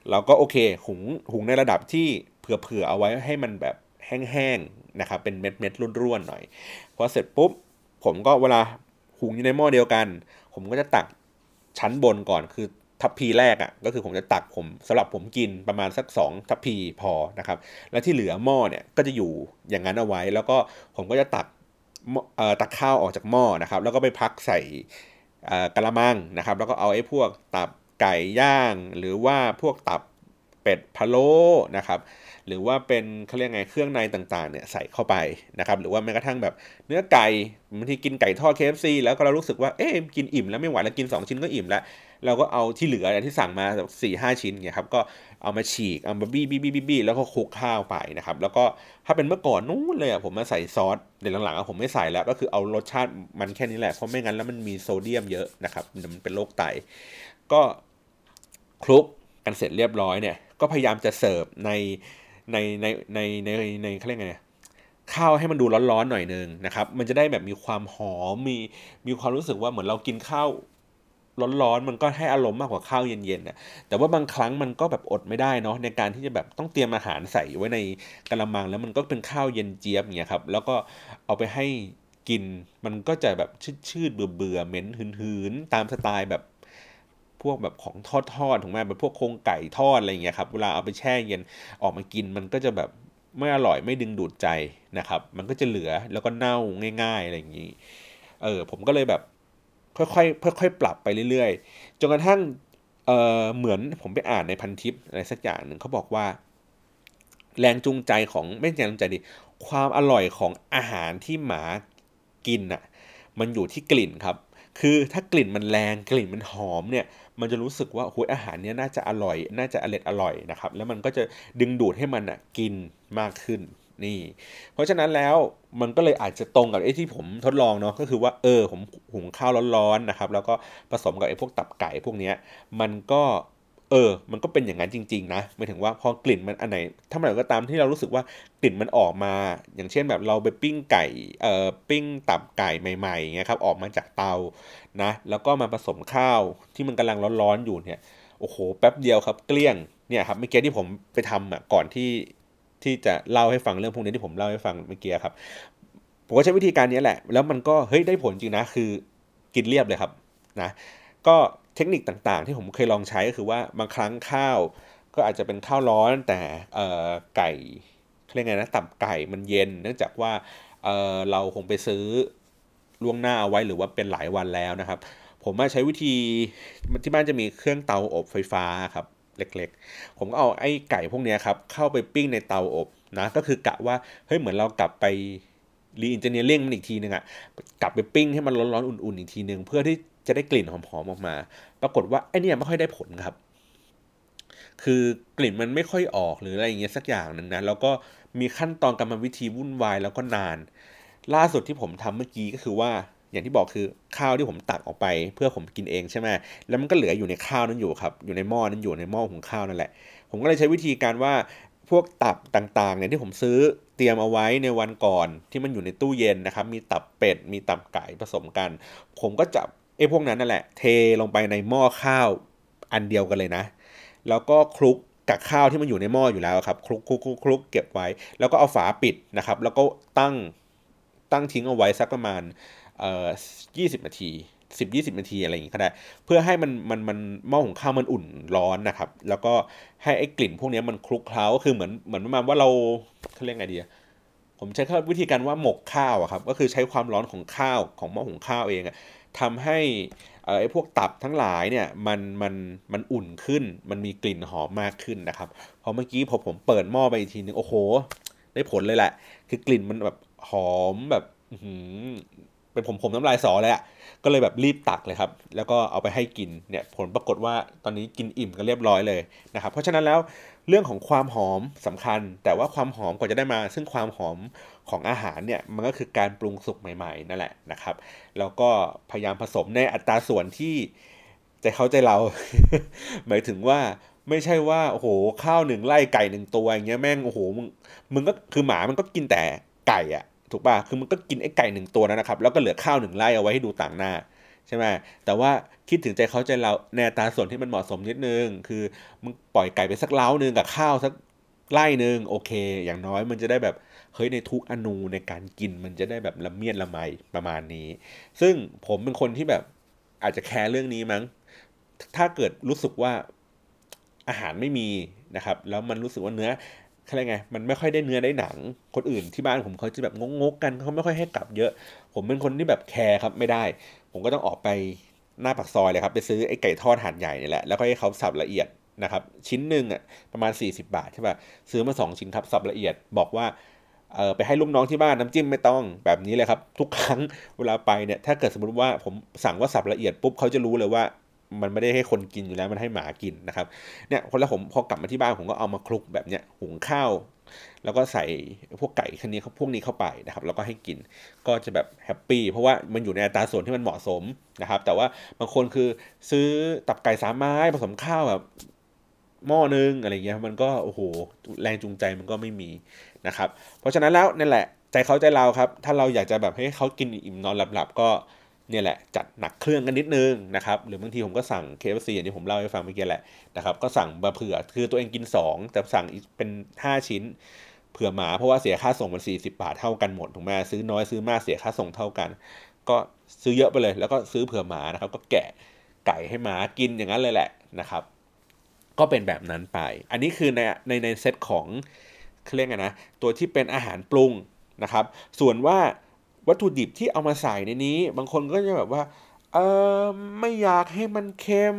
เราก็โอเคหุงหุงในระดับที่เผื่อๆเอาไว้ให้มันแบบแห้งๆนะครับเป็นเม็ดเม็ดร่วนๆหน่อยพอเสร็จปุ๊บผมก็เวลาหุงอยู่ในหม้อเดียวกัน ผมก็จะตักชั้นบนก่อนคือทัพพีแรกอะ่ะก็คือผมจะตักผมสำหรับผมกินประมาณสัก 2 ทัพพีพอนะครับ แล้วที่เหลือหม้อเนี่ยก็จะอยู่อย่างนั้นเอาไว้ แล้วก็ผมก็จะตักตักข้าวออกจากหม้อนะครับ แล้วก็ไปพักใส่ กระมังนะครับ แล้วก็เอาไอ้พวกตับไก่ย่าง หรือว่าพวกตับเป็ดพะโล้นะครับหรือว่าเป็นเขาเรียกไงเครื่องในต่างๆเนี่ยใส่เข้าไปนะครับหรือว่าแม้กระทั่งแบบเนื้อไก่บางทีกินไก่ทอด KFC แล้วก็เรารู้สึกว่าเอ๊ะกินอิ่มแล้วไม่ไหวแล้วกิน 2 ชิ้นก็อิ่มแล้ว เราก็เอาที่เหลือที่สั่งมาสี่ห้าชิ้นเนี่ยครับก็เอามาฉีกเอามาบี้บี้บี้บี้แล้วก็คลุกข้าวไปนะครับ แล้วก็ถ้าเป็นเมื่อก่อนนู้นเลยอะผมมาใส่ซอสเดี๋ยวหลังๆผมไม่ใส่แล้ว ก็คือเอารสชาติมันแค่นี้แหละเพราะไม่งั้นแล้วมันมีโซเดียมเยอะนะครับมันเป็นโรคไต ก็คลุกกันเสร็จเรียบร้อยเนี่ย ก็พยายามจะเสิร์ฟในในในในในในเขาเรียกไงข้าวให้มันดูร้อนๆหน่อยนึงนะครับ มันจะได้แบบมีความหอมมีมีความรู้สึกว่าเหมือนเรากินข้าว ร้อนๆมันก็ให้อารมณ์มากกว่าข้าวเย็นๆนะแต่ว่าบางครั้งมันก็แบบอดไม่ได้เนาะในการที่จะแบบต้องเตรียมอาหารใส่ไว้ในกระมังแล้วมันก็เป็นข้าวเย็นเจี๊ยบอย่างเงี้ยครับแล้วก็เอาไปให้กินมันก็จะแบบชืดๆเบื่อๆเหม็นหืนๆตามสไตล์แบบพวกแบบของทอดทอดถูกไหมแบบพวกโครงไก่ทอดอะไรอย่างเงี้ยครับเวลาเอาไปแช่เย็นออกมากินมันก็จะแบบไม่อร่อยไม่ดึงดูดใจนะครับ มันก็จะเหลือแล้วก็เน่าง่าย ๆอะไรอย่างนี้ เออผมก็เลยแบบ ค่อยๆค่อยๆปรับไปเรื่อยๆ จนกระทั่งเออเหมือนผมไปอ่านในพันทิปอะไรสักอย่างหนึ่งเขาบอกว่า แรงจูงใจของไม่ใช่แรงจูงใจดิความอร่อยของอาหารที่หมากินอะมันอยู่ที่กลิ่นครับ คือถ้ากลิ่นมันแรงกลิ่นมันหอมเนี่ย มันจะรู้สึกว่าโอ้ยอาหารเนี้ยน่าจะอร่อย น่าจะอร่อยอร่อยนะครับ แล้วมันก็จะดึงดูดให้มันอะกินมากขึ้น นี่ เพราะฉะนั้นแล้วมันก็เลยอาจจะตรงกับไอ้ที่ผมทดลองเนาะก็คือว่าเออผมหุงข้าวร้อนๆนะครับ แล้วก็ผสมกับไอ้พวกตับไก่พวกเนี้ยมันก็เออ มันก็เป็นอย่างนั้นจริงๆนะหมายถึงว่าพอกลิ่นมันอันไหนถ้ามันก็ตามที่เรารู้สึกว่ากลิ่นมันออกมา อย่างเช่นแบบเราไปปิ้งไก่เอ่อปิ้งตับไก่ใหม่ๆเงี้ยครับออกมาจากเตานะ แล้วก็มาผสมข้าวที่มันกำลังร้อนๆอยู่เนี่ยโอ้โหแป๊บเดียวครับเกลี้ยงเนี่ยครับเมื่อกี้ที่ผมไปทำอะก่อนที่ ที่จะเล่าให้ฟังเรื่องพวกนี้ที่ผมเล่าให้ฟังเมื่อกี้ครับ ผมก็ใช้วิธีการนี้แหละ แล้วมันก็เฮ้ยได้ผลจริงนะ คือกินเรียบเลยครับนะก็เทคนิคต่างๆ ที่ผมเคยลองใช้ก็คือว่าบางครั้งข้าว ก็อาจจะเป็นข้าวร้อนแต่ไก่เรียกไงนะตับไก่มันเย็น เนื่องจากว่าเเราคงไปซื้อล่วงหน้าเอาไว้หรือว่าเป็นหลายวันแล้วนะครับ ผมมาใช้วิธีที่บ้านจะมีเครื่องเตาอบไฟฟ้าครับ เล็กๆ ผมก็เอาไอ้ไก่พวกนี้ครับ เข้าไปปิ้งในเตาอบนะ ก็คือกะว่า เฮ้ย เหมือนเรากลับไปรีอินเจเนียริ่งมันอีกทีนึงอะกลับไปปิ้งให้มันร้อนๆ อุ่นๆ อีกทีนึง เพื่อที่จะได้กลิ่นหอมๆ ออกมา ปรากฏว่าไอเนี่ยไม่ค่อยได้ผลครับ คือกลิ่นมันไม่ค่อยออกหรืออะไรอย่างเงี้ยสักอย่างหนึ่งนะ แล้วก็มีขั้นตอนกรรมวิธีวุ่นวายแล้วก็นาน ล่าสุดที่ผมทำเมื่อกี้ก็คือว่า อย่างที่บอกคือข้าวที่ผมตักออกไป เพื่อผมกินเองใช่ไหมแล้วมันก็เหลืออยู่ในข้าวนั้นอยู่ครับ อยู่ในหม้อนั้นอยู่ในหม้อหุงข้าวนั่นแหละ ผมก็เลยใช้วิธีการว่าพวกตับต่างๆเนี่ยที่ผมซื้อเตรียมเอาไว้ในวันก่อนที่มันอยู่ในตู้เย็นนะครับ มีตับเป็ด มีตับไก่ผสมกัน ผมก็จะไอ้พวกนั้นนั่นแหละ เทลงไปในหม้อข้าวอันเดียวกันเลยนะ แล้วก็คลุกกับข้าวที่มันอยู่ในหม้ออยู่แล้วครับคลุกคลุกคลุกคลุกเก็บไว้ แล้วก็เอาฝาปิดนะครับ แล้วก็ตั้งตั้งทิ้งเอาไว้สักประมาณ เอ่อยี่สิบนาทีสิบยี่สิบนาทีอะไรอย่างงี้ก็ได้ เพื่อให้มันมันมันหม้อหุงข้าวมันอุ่นร้อนนะครับ แล้วก็ให้ไอ้กลิ่นพวกนี้มันคลุกเคล้าก็คือเหมือนเหมือนประมาณว่าเราเขาเรียกไงดีผมใช้วิธีการว่าหมกข้าวครับ ก็คือใช้ความร้อนของข้าวของหม้อหุงข้าวเองอะทำให้ไอ้พวกตับทั้งหลายเนี่ยมันมันมันอุ่นขึ้น มันมีกลิ่นหอมมากขึ้นนะครับพอเมื่อกี้พอผมเปิดหม้อไปอีกทีนึงโอ้โห ได้ผลเลยแหละ คือกลิ่นมันแบบหอมแบบ เป็นผมผมน้ำลายสอเลยอะก็เลยแบบรีบตักเลยครับ แล้วก็เอาไปให้กินเนี่ยผลปรากฏว่าตอนนี้กินอิ่มกันเรียบร้อยเลยนะครับ เพราะฉะนั้นแล้วเรื่องของความหอมสำคัญ แต่ว่าความหอมกว่าจะได้มา ซึ่งความหอมของอาหารเนี่ยมันก็คือการปรุงสุกใหม่ๆนั่นแหละนะครับ แล้วก็พยายามผสมในอัตราส่วนที่ใจเขาใจเรา หมายถึงว่าไม่ใช่ว่าโอ้โหข้าวหนึ่งไล่ไก่หนึ่งตัวอย่างเงี้ยแม่งโอ้โหมึงมึงก็คือหมามันก็กินแต่ไก่อะ ถูกป่ะคือมันก็กินไอ้ไก่หนึ่งตัวนั้นนะครับ แล้วก็เหลือข้าวหนึ่งไร่เอาไว้ให้ดูต่างหน้าใช่ไหมแต่ว่าคิดถึงใจเขาใจเราในตาส่วนที่มันเหมาะสมนิดนึง คือมึงปล่อยไก่ไปสักเล้านึงกับข้าวสักไร่นึงโอเค อย่างน้อยมันจะได้แบบเฮ้ยในทุกอนูในการกินมันจะได้แบบละเมียดละไมประมาณนี้ ซึ่งผมเป็นคนที่แบบอาจจะแคร์เรื่องนี้มั้ง ถ้าเกิดรู้สึกว่าอาหารไม่มีนะครับ แล้วมันรู้สึกว่าเนื้อ อะไรไง มันไม่ค่อยได้เนื้อได้หนัง คนอื่นที่บ้านผมเขาจะแบบงกๆกันเขาไม่ค่อยให้กลับเยอะ ผมเป็นคนที่แบบแคร์ครับไม่ได้ ผมก็ต้องออกไปหน้าปากซอยเลยครับ ไปซื้อไอ้ไก่ทอดหั่นใหญ่นี่แหละ แล้วก็ให้เขาสับละเอียดนะครับ ชิ้นหนึ่งอะประมาณ 40 บาทใช่ป่ะ ซื้อมา 2 ชิ้นครับ สับละเอียด บอกว่าเออไปให้ลูกน้องที่บ้านน้ำจิ้มไม่ต้องแบบนี้เลยครับ ทุกครั้งเวลาไปเนี่ย ถ้าเกิดสมมติว่าผมสั่งว่าสับละเอียดปุ๊บเขาจะรู้เลยว่า มันไม่ได้ให้คนกินอยู่แล้วมันให้หมากินนะครับเนี่ยคนละผมพอกลับมาที่บ้านผมก็เอามาคลุกแบบเนี้ยหุงข้าว แล้วก็ใส่พวกไก่คันนี้พวกนี้เข้าไปนะครับ แล้วก็ให้กินก็จะแบบแฮปปี้เพราะว่ามันอยู่ในอัตราส่วนที่มันเหมาะสมนะครับ แต่ว่าบางคนคือซื้อตับไก่สามไม้ผสมข้าวแบบหม้อนึงอะไรเงี้ยมันก็โอ้โหแรงจูงใจมันก็ไม่มีนะครับ เพราะฉะนั้นแล้วนั่นแหละ ใจเขาใจเราครับ ถ้าเราอยากจะแบบให้เขากินอิ่มนอนหลับๆก็ เนี่ยแหละจัดหนักเครื่องกันนิดนึงนะครับหรือบางทีผมก็สั่ง KFC อย่างที่ผมเล่าให้ฟังเมื่อกี้แหละนะครับก็สั่งมาเผื่อคือตัวเองกิน 2 แต่สั่งเป็น 5 ชิ้น เผื่อหมาเพราะว่าเสียค่าส่งมัน40 บาทเท่ากันหมดถูกไหมซื้อน้อยซื้อมากเสียค่าส่งเท่ากัน ก็ซื้อเยอะไปเลย แล้วก็ซื้อเผื่อหมานะครับก็แกะไก่ให้หมากินอย่างนั้นเลยแหละนะครับ ก็เป็นแบบนั้นไป อันนี้คือในในในเซตของเขาเรียกไงนะตัวที่เป็นอาหารปรุงนะครับ ส่วนว่า วัตถุดิบที่เอามาใส่ในนี้ บางคนก็จะแบบว่าเออไม่อยากให้มันเค็ม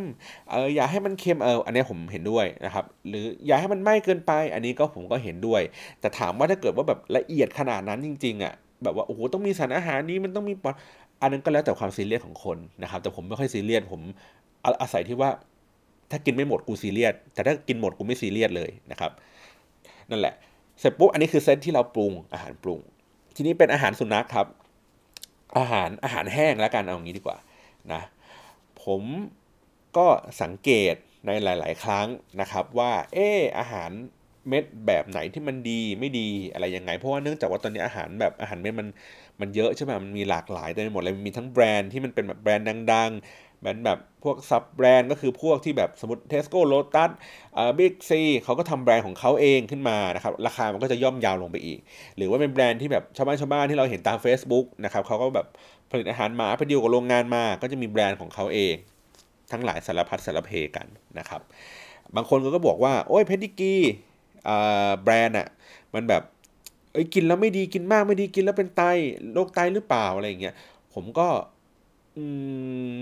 เอออยากให้มันเค็มเอออันนี้ผมเห็นด้วยนะครับ หรืออยากให้มันไหม้เกินไป อันนี้ก็ผมก็เห็นด้วย แต่ถามว่าถ้าเกิดว่าแบบละเอียดขนาดนั้นจริงๆอะแบบว่าโอ้โหต้องมีสารอาหารนี้มันต้องมีปออันนั้นก็แล้วแต่ความซีเรียสของคนนะครับ แต่ผมไม่ค่อยซีเรียสผมอาศัยที่ว่าถ้ากินไม่หมดกูซีเรียสแต่ถ้ากินหมดกูไม่ซีเรียสเลยนะครับ นั่นแหละเสร็จปุ๊บอันนี้คือเซตที่เราปรุงอาหารปรุง ทีนี้เป็นอาหารสุนัขครับ อาหารอาหารแห้งแล้วกันเอาอย่างนี้ดีกว่านะผมก็สังเกตในหลาย ๆ ครั้งนะครับว่าเอออาหารเม็ดแบบไหนที่มันดีไม่ดีอะไรยังไง เพราะว่าเนื่องจากว่าตอนนี้อาหารแบบอาหารเม็ดมันมันเยอะใช่ไหมมันมีหลากหลายเต็มไปหมดเลยมีทั้งแบรนด์ที่มันเป็นแบบแบรนด์ดัง ๆแบรนด์แบบพวก sub-brand ก็คือพวกที่แบบสมมติเทสโก้โลตัสอ่าบิ๊กซีเขาก็ทำแบรนด์ของเขาเองขึ้นมานะครับราคามันก็จะย่อมเยาลงไปอีก หรือว่าเป็นแบรนด์ที่แบบชาวบ้านชาวบ้านที่เราเห็นตาม Facebook นะครับเขาก็แบบผลิตอาหารหมาไปดีลกับโรงงานมา ก็จะมีแบรนด์ของเขาเอง ทั้งหลายสารพัดสารเพกันนะครับ บางคนก็บอกว่าโอ้ย Pedigree แบรนด์อะมันแบบเอ้ยกินแล้วไม่ดีกินมากไม่ดีกินแล้วเป็นไตโรคไตหรือเปล่าอะไรอย่างเงี้ยผมก็อื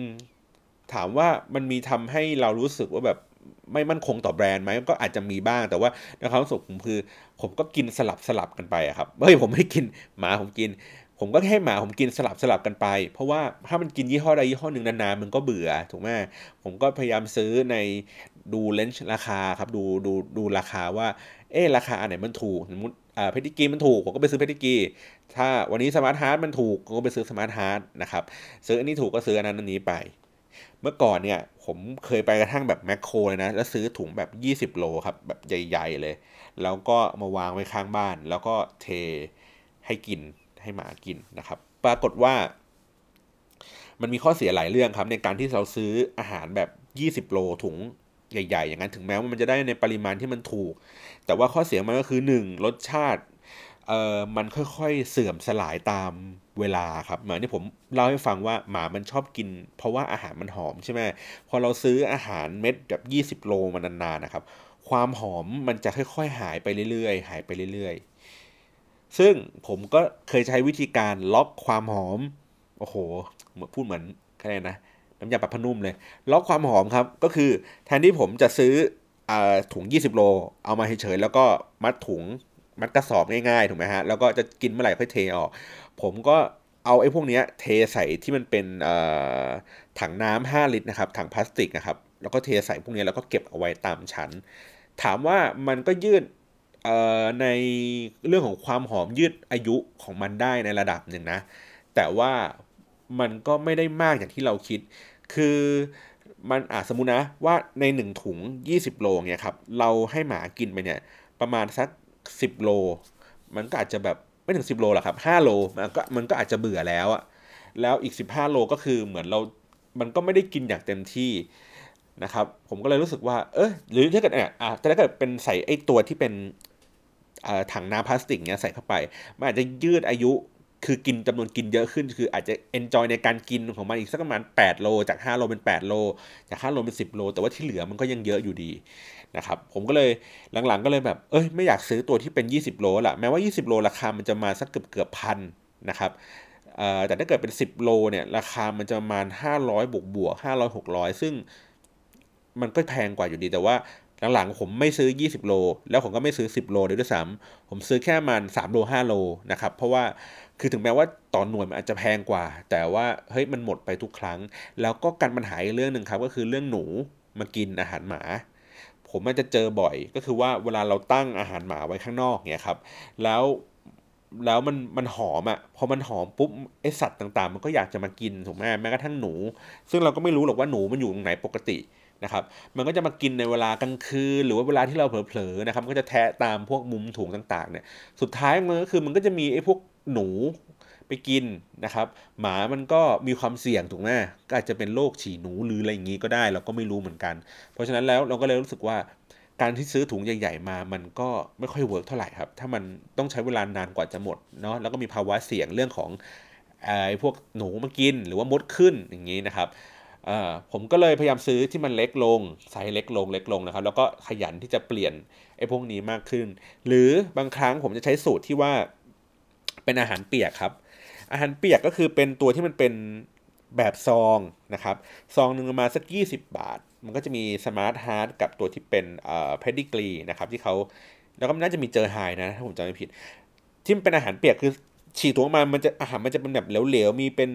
ม ถามว่ามันมีทำให้เรารู้สึกว่าแบบไม่มั่นคงต่อแบรนด์ไหมก็อาจจะมีบ้างแต่ว่าในความรู้สึกผมคือ ผมก็กินสลับสลับกันไปครับเฮ้ยผมไม่กินหมาผมกิน ผมก็ให้หมาผมกินสลับสลับกันไป เพราะว่าถ้ามันกินยี่ห้อใดยี่ห้อหนึ่งนานๆมันก็เบื่อถูกไหมผมก็พยายามซื้อในดูเลนส์ราคาครับดูดูดูราคาว่าเออราคาอันไหนมันถูกสมมติอ่า Pedigree มันถูกผมก็ไปซื้อ Pedigree ถ้าวันนี้ SmartHeart มันถูกผมก็ไปซื้อ SmartHeart นะครับซื้ออันนี้ถูกก็ซื้ออันนั้นอันนี้ไป เมื่อก่อนเนี่ยผมเคยไปกระทั่งแบบแมคโครเลยนะ แล้วซื้อถุงแบบ 20 โลครับ แบบใหญ่ ๆ เลย แล้วก็มาวางไว้ข้างบ้าน แล้วก็เทให้กินให้หมากินนะครับ ปรากฏว่า มันมีข้อเสียหลายเรื่องครับ ในการที่เราซื้ออาหารแบบ 20 โลถุงใหญ่ ๆ อย่างนั้นถึงแม้ว่ามันจะได้ในปริมาณที่มันถูก แต่ว่าข้อเสียมันก็คือ 1. รสชาติ เอ่อมันค่อยๆเสื่อมสลายตามเวลาครับเหมือนที่ผมเล่าให้ฟังว่าหมามันชอบกิน เพราะว่าอาหารมันหอมใช่ไหมพอเราซื้ออาหารเม็ดแบบ20 โลมานานๆนะครับ ความหอมมันจะค่อยๆหายไปเรื่อยๆ หายไปเรื่อยๆ ซึ่งผมก็เคยใช้วิธีการล็อกความหอม โอ้โหเหมือนพูดเหมือนอะไรนะน้ำยาปรับผ้านุ่มเลย ล็อกความหอมครับก็คือแทนที่ผมจะซื้ออถุง 20 โล เอามาเฉยๆแล้วก็มัดถุง มัดกระสอบง่ายๆถูกไหมฮะแล้วก็จะกินเมื่อไหร่ค่อยเทออก ผมก็เอาไอ้พวกนี้เทใส่ที่มันเป็นถังน้ำ5ลิตรนะครับถังพลาสติกนะครับแล้วก็เทใส่พวกนี้แล้วก็เก็บเอาไว้ตามชั้น ถามว่ามันก็ยืดในเรื่องของความหอมยืดอายุของมันได้ในระดับหนึ่งนะ แต่ว่ามันก็ไม่ได้มากอย่างที่เราคิด คือมันอาจสมมุตินะว่าในหนึ่งถุง 20 โลเนี่ยครับเราให้หมากินไปเนี่ยประมาณสัก สิบโล มันก็อาจจะแบบไม่ถึงสิบโลหรอกครับห้าโลมันก็มันก็อาจจะเบื่อแล้วอะแล้วอีกสิบห้าโลก็คือเหมือนเรา มันก็ไม่ได้กินอย่างเต็มที่นะครับ ผมก็เลยรู้สึกว่า เออหรือถ้าเกิดอะถ้าเกิดเป็นใส่ไอ้ตัวที่เป็นถังน้ำพลาสติกเนี้ยใส่เข้าไป มันอาจจะยืดอายุ คือกินจำนวนกินเยอะขึ้น คืออาจจะ enjoy ในการกินของมันอีกสักประมาณ 8 โล จาก 5 โลเป็น 8 โล จาก 5 โลเป็น 10 โล แต่ว่าที่เหลือมันก็ยังเยอะอยู่ดีนะครับผมก็เลยหลังๆก็เลยแบบเอ้ยไม่อยากซื้อตัวที่เป็น 20 โลละแม้ว่า 20 โลราคามันจะมาสักเกือบเกือบพันนะครับแต่ถ้าเกิดเป็น 10 โลเนี่ยราคามันจะประมาณ 500 บวกบวก500 600 ซึ่งมันก็แพงกว่าอยู่ดีแต่ว่าหลังๆผมไม่ซื้อ 20 โล แล้วผมก็ไม่ซื้อ 10 โลด้วยซ้ำผมซื้อแค่มัน3โล 5 โลนะครับเพราะว่า คือถึงแม้ว่าต่อหน่วยมันอาจจะแพงกว่า แต่ว่าเฮ้ยมันหมดไปทุกครั้ง แล้วก็กันปัญหาอีกเรื่องหนึ่งครับก็คือเรื่องหนูมากินอาหารหมา ผมมันจะเจอบ่อย ก็คือว่าเวลาเราตั้งอาหารหมาไว้ข้างนอกเนี่ยครับ แล้วแล้วมันมันหอมอะ่ะพอมันหอมปุ๊บไอสัตว์ต่างๆ มันก็อยากจะมากินถูกไหมแม้กระทั่งหนู ซึ่งเราก็ไม่รู้หรอกว่าหนูมันอยู่ตรงไหนปกตินะครับมันก็จะมากินในเวลากลางคืนหรือว่าเวลาที่เราเผลอๆนะครับก็จะแทะตามพวกมุมถุงต่างๆเนี่ยสุดท้ายมันก็คือมันก็จะมีไอ้พวก หนูไปกินนะครับ หมามันก็มีความเสี่ยงถูกไหมก็อาจจะเป็นโรคฉี่หนูหรืออะไรอย่างนี้ก็ได้ เราก็ไม่รู้เหมือนกัน เพราะฉะนั้นแล้วเราก็เลยรู้สึกว่าการที่ซื้อถุงใหญ่ ๆ มา มันก็ไม่ค่อย work เท่าไหร่ครับ ถ้ามันต้องใช้เวลานานกว่าจะหมดเนาะ แล้วก็มีภาวะเสี่ยงเรื่องของไอ้พวกหนูมากินหรือว่ามดขึ้นอย่างนี้นะครับผมก็เลยพยายามซื้อที่มันเล็กลงไซส์เล็กลงเล็กลงนะครับ แล้วก็ขยันที่จะเปลี่ยนไอ้พวกนี้มากขึ้น หรือบางครั้งผมจะใช้สูตรที่ว่า เป็นอาหารเปียกครับ อาหารเปียกก็คือเป็นตัวที่มันเป็นแบบซองนะครับ ซองหนึ่งประมาณสัก 20 บาท มันก็จะมี SmartHeart กับตัวที่เป็นเอ่อ Pedigree นะครับที่เขาแล้วก็น่าจะมีเจอไฮนะถ้าผมจำไม่ผิด ที่มันเป็นอาหารเปียกคือฉีกตัวมามันจะอาหารมันจะเป็นแบบเหลวๆมีเป็น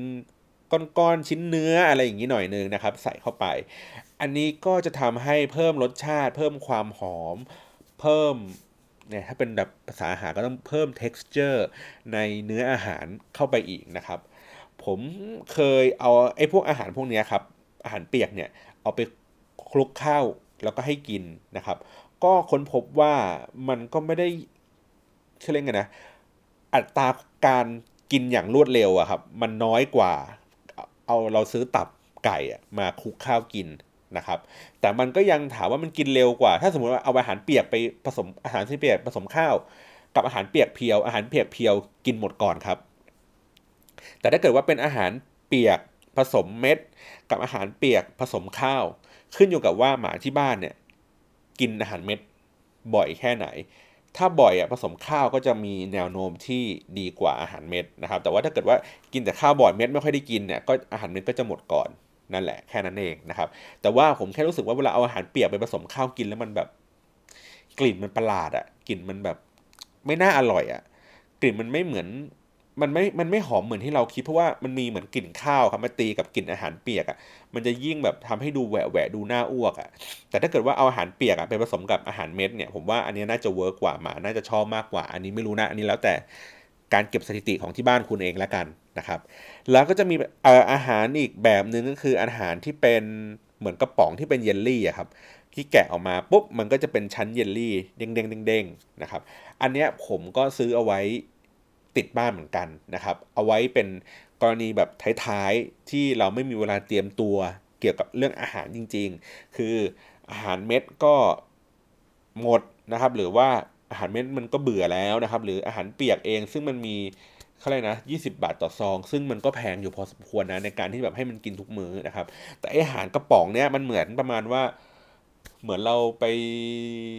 ก้อนๆชิ้นเนื้ออะไรอย่างนี้หน่อยนึงนะครับ ใส่เข้าไป อันนี้ก็จะทำให้เพิ่มรสชาติ เพิ่มความหอม เพิ่ม เนี่ยถ้าเป็นแบบภาษาอาหารก็ต้องเพิ่ม texture ในเนื้ออาหารเข้าไปอีกนะครับ ผมเคยเอาไอ้พวกอาหารพวกนี้ครับ อาหารเปียกเนี่ยเอาไปคลุกข้าวแล้วก็ให้กินนะครับ ก็ค้นพบว่ามันก็ไม่ได้เชื่อเล่นกันนะ อัตราการกินอย่างรวดเร็วอะครับ มันน้อยกว่า เอาเราซื้อตับไก่มาคลุกข้าวกิน นะครับ แต่มันก็ยังถามว่ามันกินเร็วกว่า ถ้าสมมติว่าเอาอาหารเปียกไปผสมอาหารที่เปียกผสมข้าว กับอาหารเปียกเพียว อาหารเปียกเพียวกินหมดก่อนครับ แต่ถ้าเกิดว่าเป็นอาหารเปียกผสมเม็ด กับอาหารเปียกผสมข้าว ขึ้นอยู่กับว่าหมาที่บ้านเนี่ยกินอาหารเม็ดบ่อยแค่ไหน ถ้าบ่อยอะผสมข้าวก็จะมีแนวโน้มที่ดีกว่าอาหารเม็ดนะครับ แต่ว่าถ้าเกิดว่ากินแต่ข้าวบ่อยเม็ดไม่ค่อยได้กินเนี่ยก็อาหารเม็ดก็จะหมดก่อน นั่นแหละแค่นั้นเองนะครับ แต่ว่าผมแค่รู้สึกว่าเวลาเอาอาหารเปียกไปผสมข้าวกินแล้วมันแบบ กลิ่นมันประหลาดอะกลิ่นมันแบบ ไม่น่าอร่อยอะกลิ่นมันไม่เหมือนมันไม่ มันไม่หอมเหมือนที่เราคิดเพราะว่ามันมีเหมือนกลิ่นข้าวครับมาตีกับกลิ่นอาหารเปียกอะ่ะ มันจะยิ่งแบบทำให้ดูแหวะแหวะดูน่าอ้วกอะ่ะ แต่ถ้าเกิดว่าเอาอาหารเปียกอะ่ะไปผสมกับอาหารเม็ดเนี่ยผมว่าอันนี้น่าจะ work กว่ามา น่าจะชอบมากกว่า อันนี้ไม่รู้นะ อันนี้แล้วแต่การเก็บสถิติของที่บ้านคุณเองแล้วกัน นะครับ แล้วก็จะมีอาหารอีกแบบหนึ่งก็คืออาหารที่เป็นเหมือนกระป๋องที่เป็นเยลลี่อะครับที่แกะออกมาปุ๊บมันก็จะเป็นชั้นเยลลี่เด้งๆเด้งๆนะครับ อันเนี้ยผมก็ซื้อเอาไว้ติดบ้านเหมือนกันนะครับ เอาไว้เป็นกรณีแบบท้ายๆที่เราไม่มีเวลาเตรียมตัวเกี่ยวกับเรื่องอาหารจริง ๆ คืออาหารเม็ดก็หมดนะครับ หรือว่าอาหารเม็ดมันก็เบื่อแล้วนะครับ หรืออาหารเปียกเองซึ่งมันมี เขาเรียกนะ20 บาทต่อซอง ซึ่งมันก็แพงอยู่พอสมควรนะในการที่แบบให้มันกินทุกมื้อนะครับ แต่อาหารกระป๋องเนี้ยมันเหมือนประมาณว่าเหมือนเราไป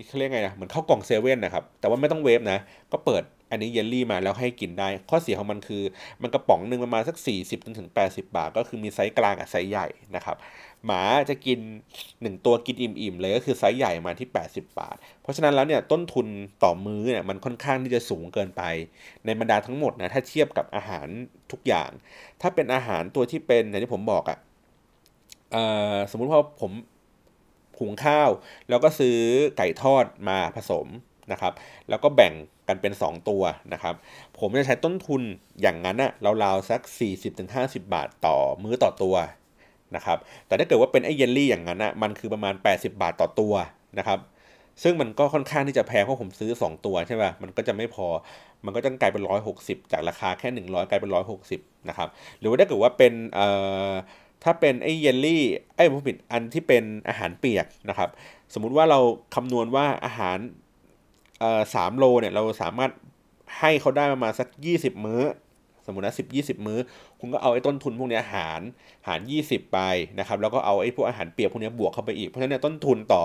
เขาเรียกไงนะเหมือนเข้ากล่องเซเว่นนะครับแต่ว่าไม่ต้องเวฟนะ ก็เปิดอันนี้เยลลี่มาแล้วให้กินได้ ข้อเสียของมันคือ มันกระป๋องหนึ่งประมาณสัก 40ถึง80 บาท ก็คือมีไซส์กลางกับไซส์ใหญ่นะครับ หมาจะกิน 1 ตัวกินอิ่มๆเลยก็คือไซส์ใหญ่มาที่ 80 บาท เพราะฉะนั้นแล้วเนี่ยต้นทุนต่อมื้อเนี่ยมันค่อนข้างที่จะสูงเกินไป ในบรรดาทั้งหมดนะถ้าเทียบกับอาหารทุกอย่าง ถ้าเป็นอาหารตัวที่เป็นอย่างที่ผมบอกอะ่ะสมมุติว่าผมหุงข้าว แล้วก็ซื้อไก่ทอดมาผสมนะครับ แล้วก็แบ่งกันเป็น 2 ตัวนะครับ ผมจะใช้ต้นทุนอย่างนั้นอะราวๆสัก 40-50 บาทต่อมื้อต่อตัว นะครับ แต่ถ้าเกิดว่าเป็นไอ้เยลลี่อย่างนั้นอะมันคือประมาณ 80 บาทต่อตัวนะครับ ซึ่งมันก็ค่อนข้างที่จะแพงเพราะผมซื้อ 2 ตัวใช่ป่ะมันก็จะไม่พอ มันก็จะกลายเป็น 160 จากราคาแค่ 100 กลายเป็น 160 นะครับ หรือว่าถ้าเกิดว่าเป็นเอ่อถ้าเป็นไอ้เยลลี่ไอ้ผมผิดอันที่เป็นอาหารเปียกนะครับ สมมุติว่าเราคำนวณว่าอาหารสามโลเนี่ยเราสามารถให้เขาได้ประมาณสักยี่สิบมื้อ สมมตินะสิบยี่สิบมื้อ คุณก็เอาไอ้ต้นทุนพวกนี้หารหารยี่สิบไปนะครับแล้วก็เอาไอ้พวกอาหารเปียกพวกนี้บวกเข้าไปอีกเพราะฉะนั้นต้นทุนต่อ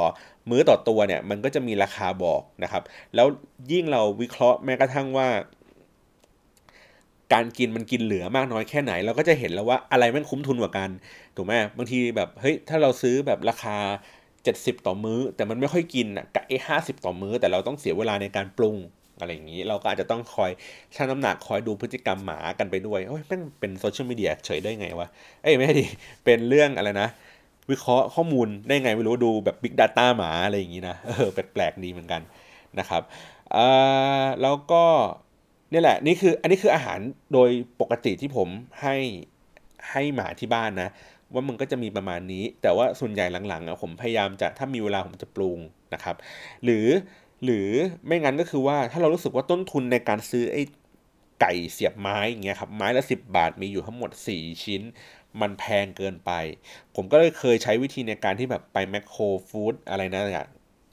มื้อต่อตัวเนี่ยมันก็จะมีราคาบอกนะครับ แล้วยิ่งเราวิเคราะห์แม้กระทั่งว่าการกินมันกินเหลือมากน้อยแค่ไหน เราก็จะเห็นแล้วว่าอะไรมันคุ้มทุนกว่ากันถูกไหมบางทีแบบเฮ้ยถ้าเราซื้อแบบราคา 70 ต่อมื้อ แต่มันไม่ค่อยกินอะกับไอ้ห้าสิบต่อมื้อ แต่เราต้องเสียเวลาในการปรุง อะไรอย่างนี้เราก็อาจจะต้องคอยชั่งน้ำหนักคอยดูพฤติกรรมหมากันไปด้วยโอ้ยแม่งเป็นโซเชียลมีเดียเฉยได้ไงวะเอ้ยไม่ดีเป็นเรื่องอะไรนะ วิเคราะห์ข้อมูลได้ไงไม่รู้ดูแบบ Big Data หมาอะไรอย่างนี้นะเออแปลกๆดีเหมือนกันนะครับอ่าแล้วก็นี่แหละนี่คืออันนี้คืออาหารโดยปกติที่ผมให้ให้หมาที่บ้านนะ ว่ามันก็จะมีประมาณนี้ แต่ว่าส่วนใหญ่หลังๆอะผมพยายามจะถ้ามีเวลาผมจะปรุงนะครับ หรือ หรือไม่งั้นก็คือว่าถ้าเรารู้สึกว่าต้นทุนในการซื้อไอ้ไก่เสียบไม้อย่างเงี้ยครับไม้ละสิบบาทมีอยู่ทั้งหมด 4 ชิ้น มันแพงเกินไป ผมก็เลยเคยใช้วิธีในการที่แบบไปแมคโครฟู้ดอะไรนะ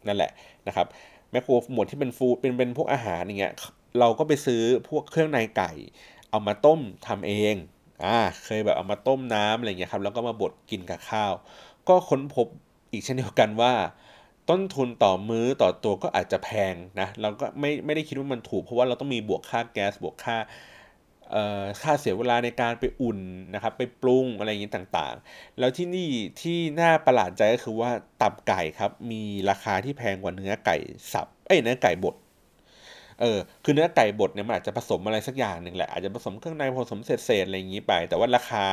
นั่นแหละนะครับแมคโครหมวดที่เป็นฟูเป็นเป็นพวกอาหารอย่างเงี้ยเราก็ไปซื้อพวกเครื่องในไก่ เอามาต้มทำเองอ่าเคยแบบเอามาต้มน้ำอะไรเงี้ยครับแล้วก็มาบดกินกับข้าว ก็ค้นพบอีกเช่นเดียวกันว่า ต้นทุนต่อมื้อต่อตัวก็อาจจะแพงนะเราก็ไม่ไม่ได้คิดว่ามันถูก เพราะว่าเราต้องมีบวกค่าแก๊สบวกค่าค่าเสียเวลาในการไปอุ่นนะครับไปปรุงอะไรอย่างนี้ต่างๆ แล้วที่นี่ที่น่าประหลาดใจก็คือว่าตับไก่ครับมีราคาที่แพงกว่าเนื้อไก่สับเอ้ยเนื้อไก่บดเออคือเนื้อไก่บดเนี่ยมันอาจจะผสมอะไรสักอย่างหนึ่งแหละอาจจะผสมเครื่องในผสมเศษๆอะไรอย่างนี้ไป แต่ว่าราคา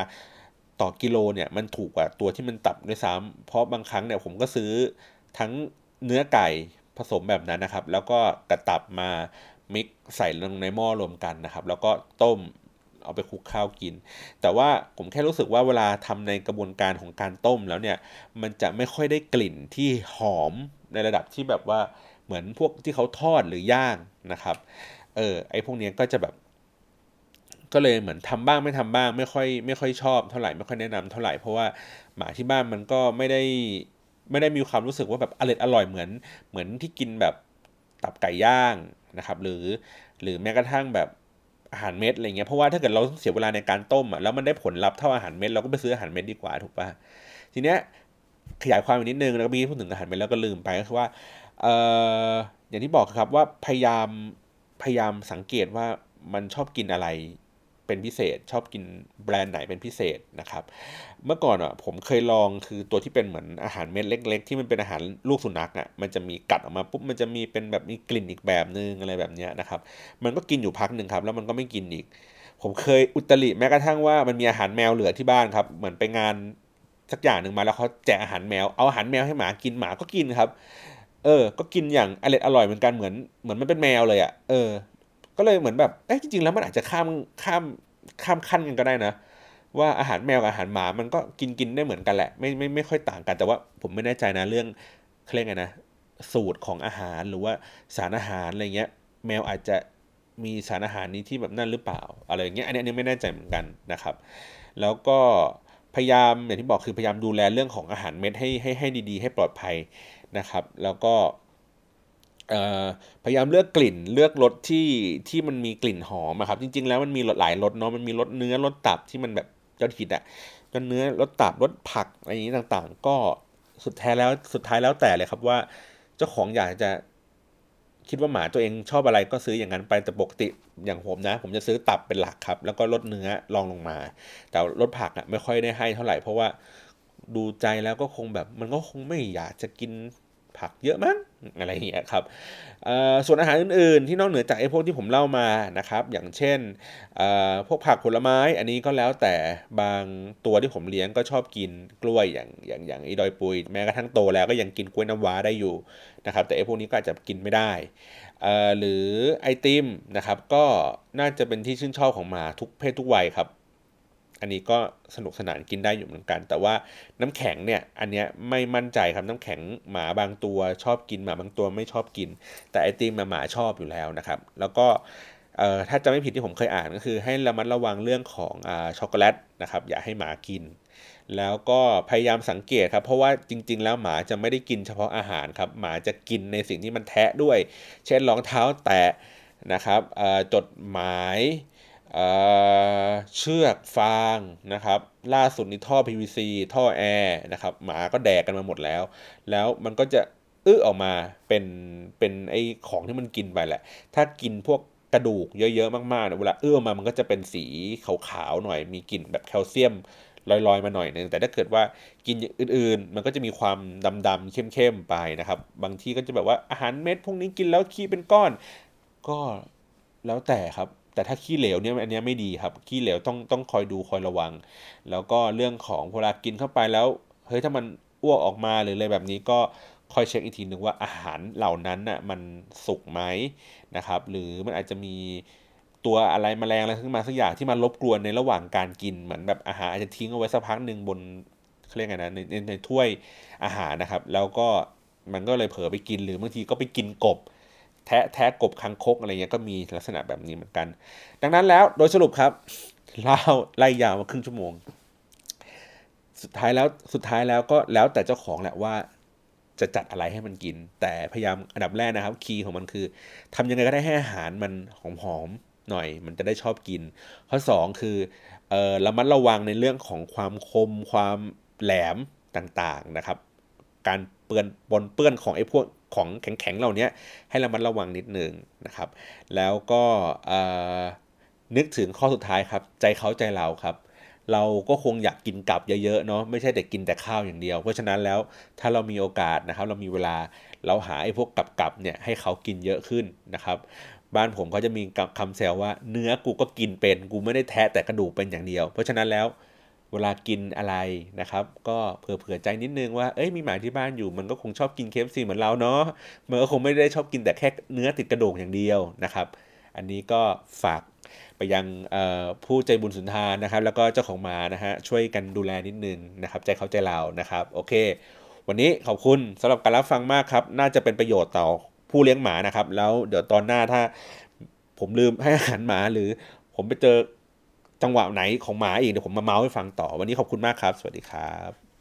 ต่อกิโลเนี่ยมันถูกกว่าตัวที่มันตับด้วยซ้ำเพราะบางครั้งเนี่ยผมก็ซื้อ ทั้งเนื้อไก่ผสมแบบนั้นนะครับ แล้วก็กระตับมามิกใส่ลงในหม้อรวมกันนะครับ แล้วก็ต้มเอาไปคลุกข้าวกิน แต่ว่าผมแค่รู้สึกว่าเวลาทำในกระบวนการของการต้มแล้วเนี่ย มันจะไม่ค่อยได้กลิ่นที่หอมในระดับที่แบบว่าเหมือนพวกที่เขาทอดหรือย่างนะครับ เออไอพวกนี้ก็จะแบบ ก็เลยเหมือนทำบ้างไม่ทำบ้าง ไม่ค่อยไม่ค่อยชอบเท่าไหร่ไม่ค่อยแนะนำเท่าไหร่เพราะว่าหมาที่บ้านมันก็ไม่ได้ ไม่ได้มีความรู้สึกว่าแบบอร่อยอร่อยเหมือนเหมือนที่กินแบบตับไก่ย่างนะครับ หรือหรือแม้กระทั่งแบบอาหารเม็ดอะไรเงี้ยเพราะว่าถ้าเกิดเราเสียเวลาในการต้มอะแล้วมันได้ผลลัพธ์เท่าอาหารเม็ดเราก็ไปซื้ออาหารเม็ดดีกว่าถูกป่ะทีเนี้ยขยายความอีกนิดนึงแล้วก็มีพูดถึงอาหารเม็ดแล้วก็ลืมไปก็คือว่าเอ่ออย่างที่บอกครับว่าพยายามพยายามสังเกตว่ามันชอบกินอะไร เป็นพิเศษ ชอบกินแบรนด์ไหนเป็นพิเศษนะครับ เมื่อก่อนอะผมเคยลองคือตัวที่เป็นเหมือนอาหารเม็ดเล็ก ๆ ที่มันเป็นอาหารลูกสุนัขอะมันจะมีกัดออกมาปุ๊บมันจะมีเป็นแบบมีกลิ่นอีกแบบนึงอะไรแบบนี้นะครับ มันก็กินอยู่พักหนึ่งครับ แล้วมันก็ไม่กินอีก ผมเคยอุตริแม้กระทั่งว่ามันมีอาหารแมวเหลือที่บ้านครับ เหมือนไปงานสักอย่างหนึ่งมาแล้วเขาแจกอาหารแมวเอาอาหารแมวให้หมากินหมาก็กินครับ เออ ก็กินอย่างอร่อยอร่อยเหมือนกันเหมือนเหมือนมันเป็นแมวเลยอะ่ะเออ ก็เลยเหมือนแบบเอ้จริงๆแล้วมันอาจจะข้ามข้ามข้ามขั้นกันก็ได้นะ ว่าอาหารแมวกับอาหารหมามันก็กินกินได้เหมือนกันแหละไม่ไม่ไม่ค่อยต่างกันแต่ว่าผมไม่แน่ใจนะเรื่องเครียกไงนะสูตรของอาหารหรือว่าสารอาหารอะไรเงี้ย แมวอาจจะมีสารอาหารนี้ที่แบบนั่นหรือเปล่าอะไรเงี้ยอันนี้อันนี้ไม่แน่ใจเหมือนกันนะครับ แล้วก็พยายามอย่างที่บอกคือพยายามดูแลเรื่องของอาหารเม็ดให้ให้ให้ดีๆ ให้ปลอดภัยนะครับ แล้วก็ พยายามเลือกกลิ่นเลือกรสที่ที่มันมีกลิ่นหอมครับ จริง ๆ แล้วมันมีหลายรสเนาะมันมีรสเนื้อรสตับที่มันแบบยอดฮิตอะก็เนื้อรสตับรสผักอะไรอย่างนี้ต่างๆ ก็สุดแท้แล้วสุดท้ายแล้วแต่เลยครับว่า เจ้าของอยากจะคิดว่าหมาตัวเองชอบอะไรก็ซื้ออย่างนั้นไปแต่ปกติอย่างผมนะ ผมจะซื้อตับเป็นหลักครับ แล้วก็ลดเนื้อลองลงมา แต่ลดผักอะไม่ค่อยได้ให้เท่าไหร่เพราะว่าดูใจแล้วก็คงแบบมันก็คงไม่อยากจะกิน ผักเยอะมั้งอะไรอย่างเงี้ยครับส่วนอาหารอื่นๆ ที่นอกเหนือจากไอ้พวกที่ผมเล่ามานะครับ อย่างเช่นพวกผักผลไม้อันนี้ก็แล้วแต่บางตัวที่ผมเลี้ยงก็ชอบกินกล้วยอย่างอย่างอย่างอีดอยปุย แม้กระทั่งโตแล้วก็ยังกินกล้วยน้ำว้าได้อยู่นะครับแต่ไอ้พวกนี้ก็อาจจะกินไม่ได้หรือไอติมนะครับก็น่าจะเป็นที่ชื่นชอบของหมาทุกเพศทุกวัยครับ อันนี้ก็สนุกสนานกินได้อยู่เหมือนกัน แต่ว่าน้ำแข็งเนี่ยอันเนี้ยไม่มั่นใจครับน้ำแข็งหมาบางตัวชอบกินหมาบางตัวไม่ชอบกิน แต่ไอติมหมาชอบอยู่แล้วนะครับ แล้วก็เอ่อถ้าจะไม่ผิดที่ผมเคยอ่านก็คือ ให้ระมัดระวังเรื่องของอช็อกโกแลตนะครับอย่าให้หมากิน แล้วก็พยายามสังเกตครับ เพราะว่าจริง ๆ แล้วหมาจะไม่ได้กินเฉพาะอาหารครับหมาจะกินในสิ่งที่มันแทะด้วย เช่นรองเท้าแตะนะครับจดหมาย เชือกฟางนะครับ ล่าสุดนี่ท่อ PVC ท่อแอร์นะครับหมาก็แดกกันมาหมดแล้ว แล้วมันก็จะอื้อออกมาเป็นเป็นไอของที่มันกินไปแหละ ถ้ากินพวกกระดูกเยอะๆมากๆเนี่ยเวลาเอื้อมามันก็จะเป็นสีขาวๆหน่อย มีกลิ่นแบบแคลเซียมลอยๆมาหน่อยนึงแต่ถ้าเกิดว่ากินอื่นๆ มันก็จะมีความดำๆเข้มๆไปนะครับ บางทีก็จะแบบว่าอาหารเม็ดพวกนี้กินแล้วขี้เป็นก้อน ก็แล้วแต่ครับ แต่ถ้าขี้เหลวเนี่ยอันนี้ไม่ดีครับ ขี้เหลวต้องต้องคอยดูคอยระวัง แล้วก็เรื่องของเวลากินเข้าไปแล้วเฮ้ยถ้ามันอ้วกออกมาหรืออะไรแบบนี้ก็คอยเช็คอีกทีหนึ่งว่าอาหารเหล่านั้นน่ะมันสุกไหมนะครับ หรือมันอาจจะมีตัวอะไรมแมลงอะไรขึ้นมาสักอย่างที่มันรบกวนในระหว่างการกินเหมือนแบบอาหารอาจจะทิ้งเอาไว้สักพักหนึ่งบนเขาเรียกไงนะในในในถ้วยอาหารนะครับ แล้วก็มันก็เลยเผลอไปกินหรือบางทีก็ไปกินกบ แทะแทะกบคังคกอะไรเงี้ยก็มีลักษณะแบบนี้เหมือนกัน ดังนั้นแล้วโดยสรุปครับเล่าไล่ยาวมาครึ่งชั่วโมง สุดท้ายแล้วสุดท้ายแล้วก็แล้วแต่เจ้าของแหละว่าจะจัดอะไรให้มันกิน แต่พยายามอันดับแรกนะครับ คีย์ของมันคือทำยังไงก็ได้ให้อาหารมันหอมๆหน่อย มันจะได้ชอบกิน ข้อ 2 คือเออระมัดระวังในเรื่องของความคมความแหลมต่างๆนะครับ การ เปื้อนปนเปื้อนของไอ้พวกของแข็งๆเหล่านี้ให้ระมัดระวังนิดนึงนะครับ แล้วก็นึกถึงข้อสุดท้ายครับ ใจเขาใจเราครับ เราก็คงอยากกินกับเยอะๆเนาะไม่ใช่แต่กินแต่ข้าวอย่างเดียว เพราะฉะนั้นแล้วถ้าเรามีโอกาสนะครับ เรามีเวลาเราหาไอ้พวกกับๆเนี่ยให้เขากินเยอะขึ้นนะครับ บ้านผมก็จะมีคำแซวว่าเนื้อกูก็กินเป็นกูไม่ได้แทะแต่กระดูกเป็นอย่างเดียว เพราะฉะนั้นแล้ว เวลากินอะไรนะครับ ก็เผื่อๆใจนิดนึงว่าเอ้ยมีหมาที่บ้านอยู่มันก็คงชอบกินเคฟซีเหมือนเราเนาะมันก็คงไม่ได้ชอบกินแต่แค่เนื้อติดกระดูกอย่างเดียวนะครับ อันนี้ก็ฝากไปยังผู้ใจบุญสุนทานนะครับ แล้วก็เจ้าของหมานะฮะช่วยกันดูแลนิดนึงนะครับ ใจเขาใจเรานะครับ โอเค วันนี้ขอบคุณสำหรับการรับฟังมากครับ น่าจะเป็นประโยชน์ต่อผู้เลี้ยงหมานะครับ แล้วเดี๋ยวตอนหน้าถ้าผมลืมให้อาหารหมาหรือผมไปเจอ จังหวะไหนของหมาอีกเดี๋ยวผมมาเมาส์ให้ฟังต่อ วันนี้ขอบคุณมากครับ สวัสดีครับ